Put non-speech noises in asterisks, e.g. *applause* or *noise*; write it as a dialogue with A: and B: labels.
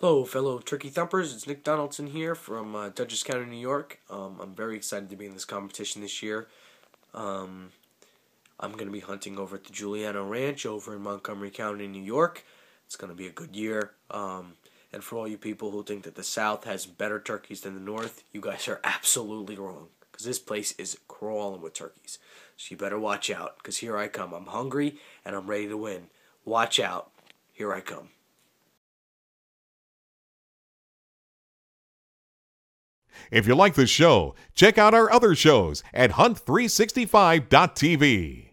A: Hello, fellow turkey thumpers. It's Nick Donaldson here from uh, Dutchess County, New York. Um, I'm very excited to be in this competition this year. Um, I'm going to be hunting over at the Juliano Ranch over in Montgomery County, New York. It's going to be a good year. Um, and for all you people who think that the South has better turkeys than the North, you guys are *laughs* absolutely wrong. Because this place is crawling with turkeys. So you better watch out. Because here I come. I'm hungry and I'm ready to win. Watch out. Here I come.
B: If you like this show, check out our other shows at hunt365.tv.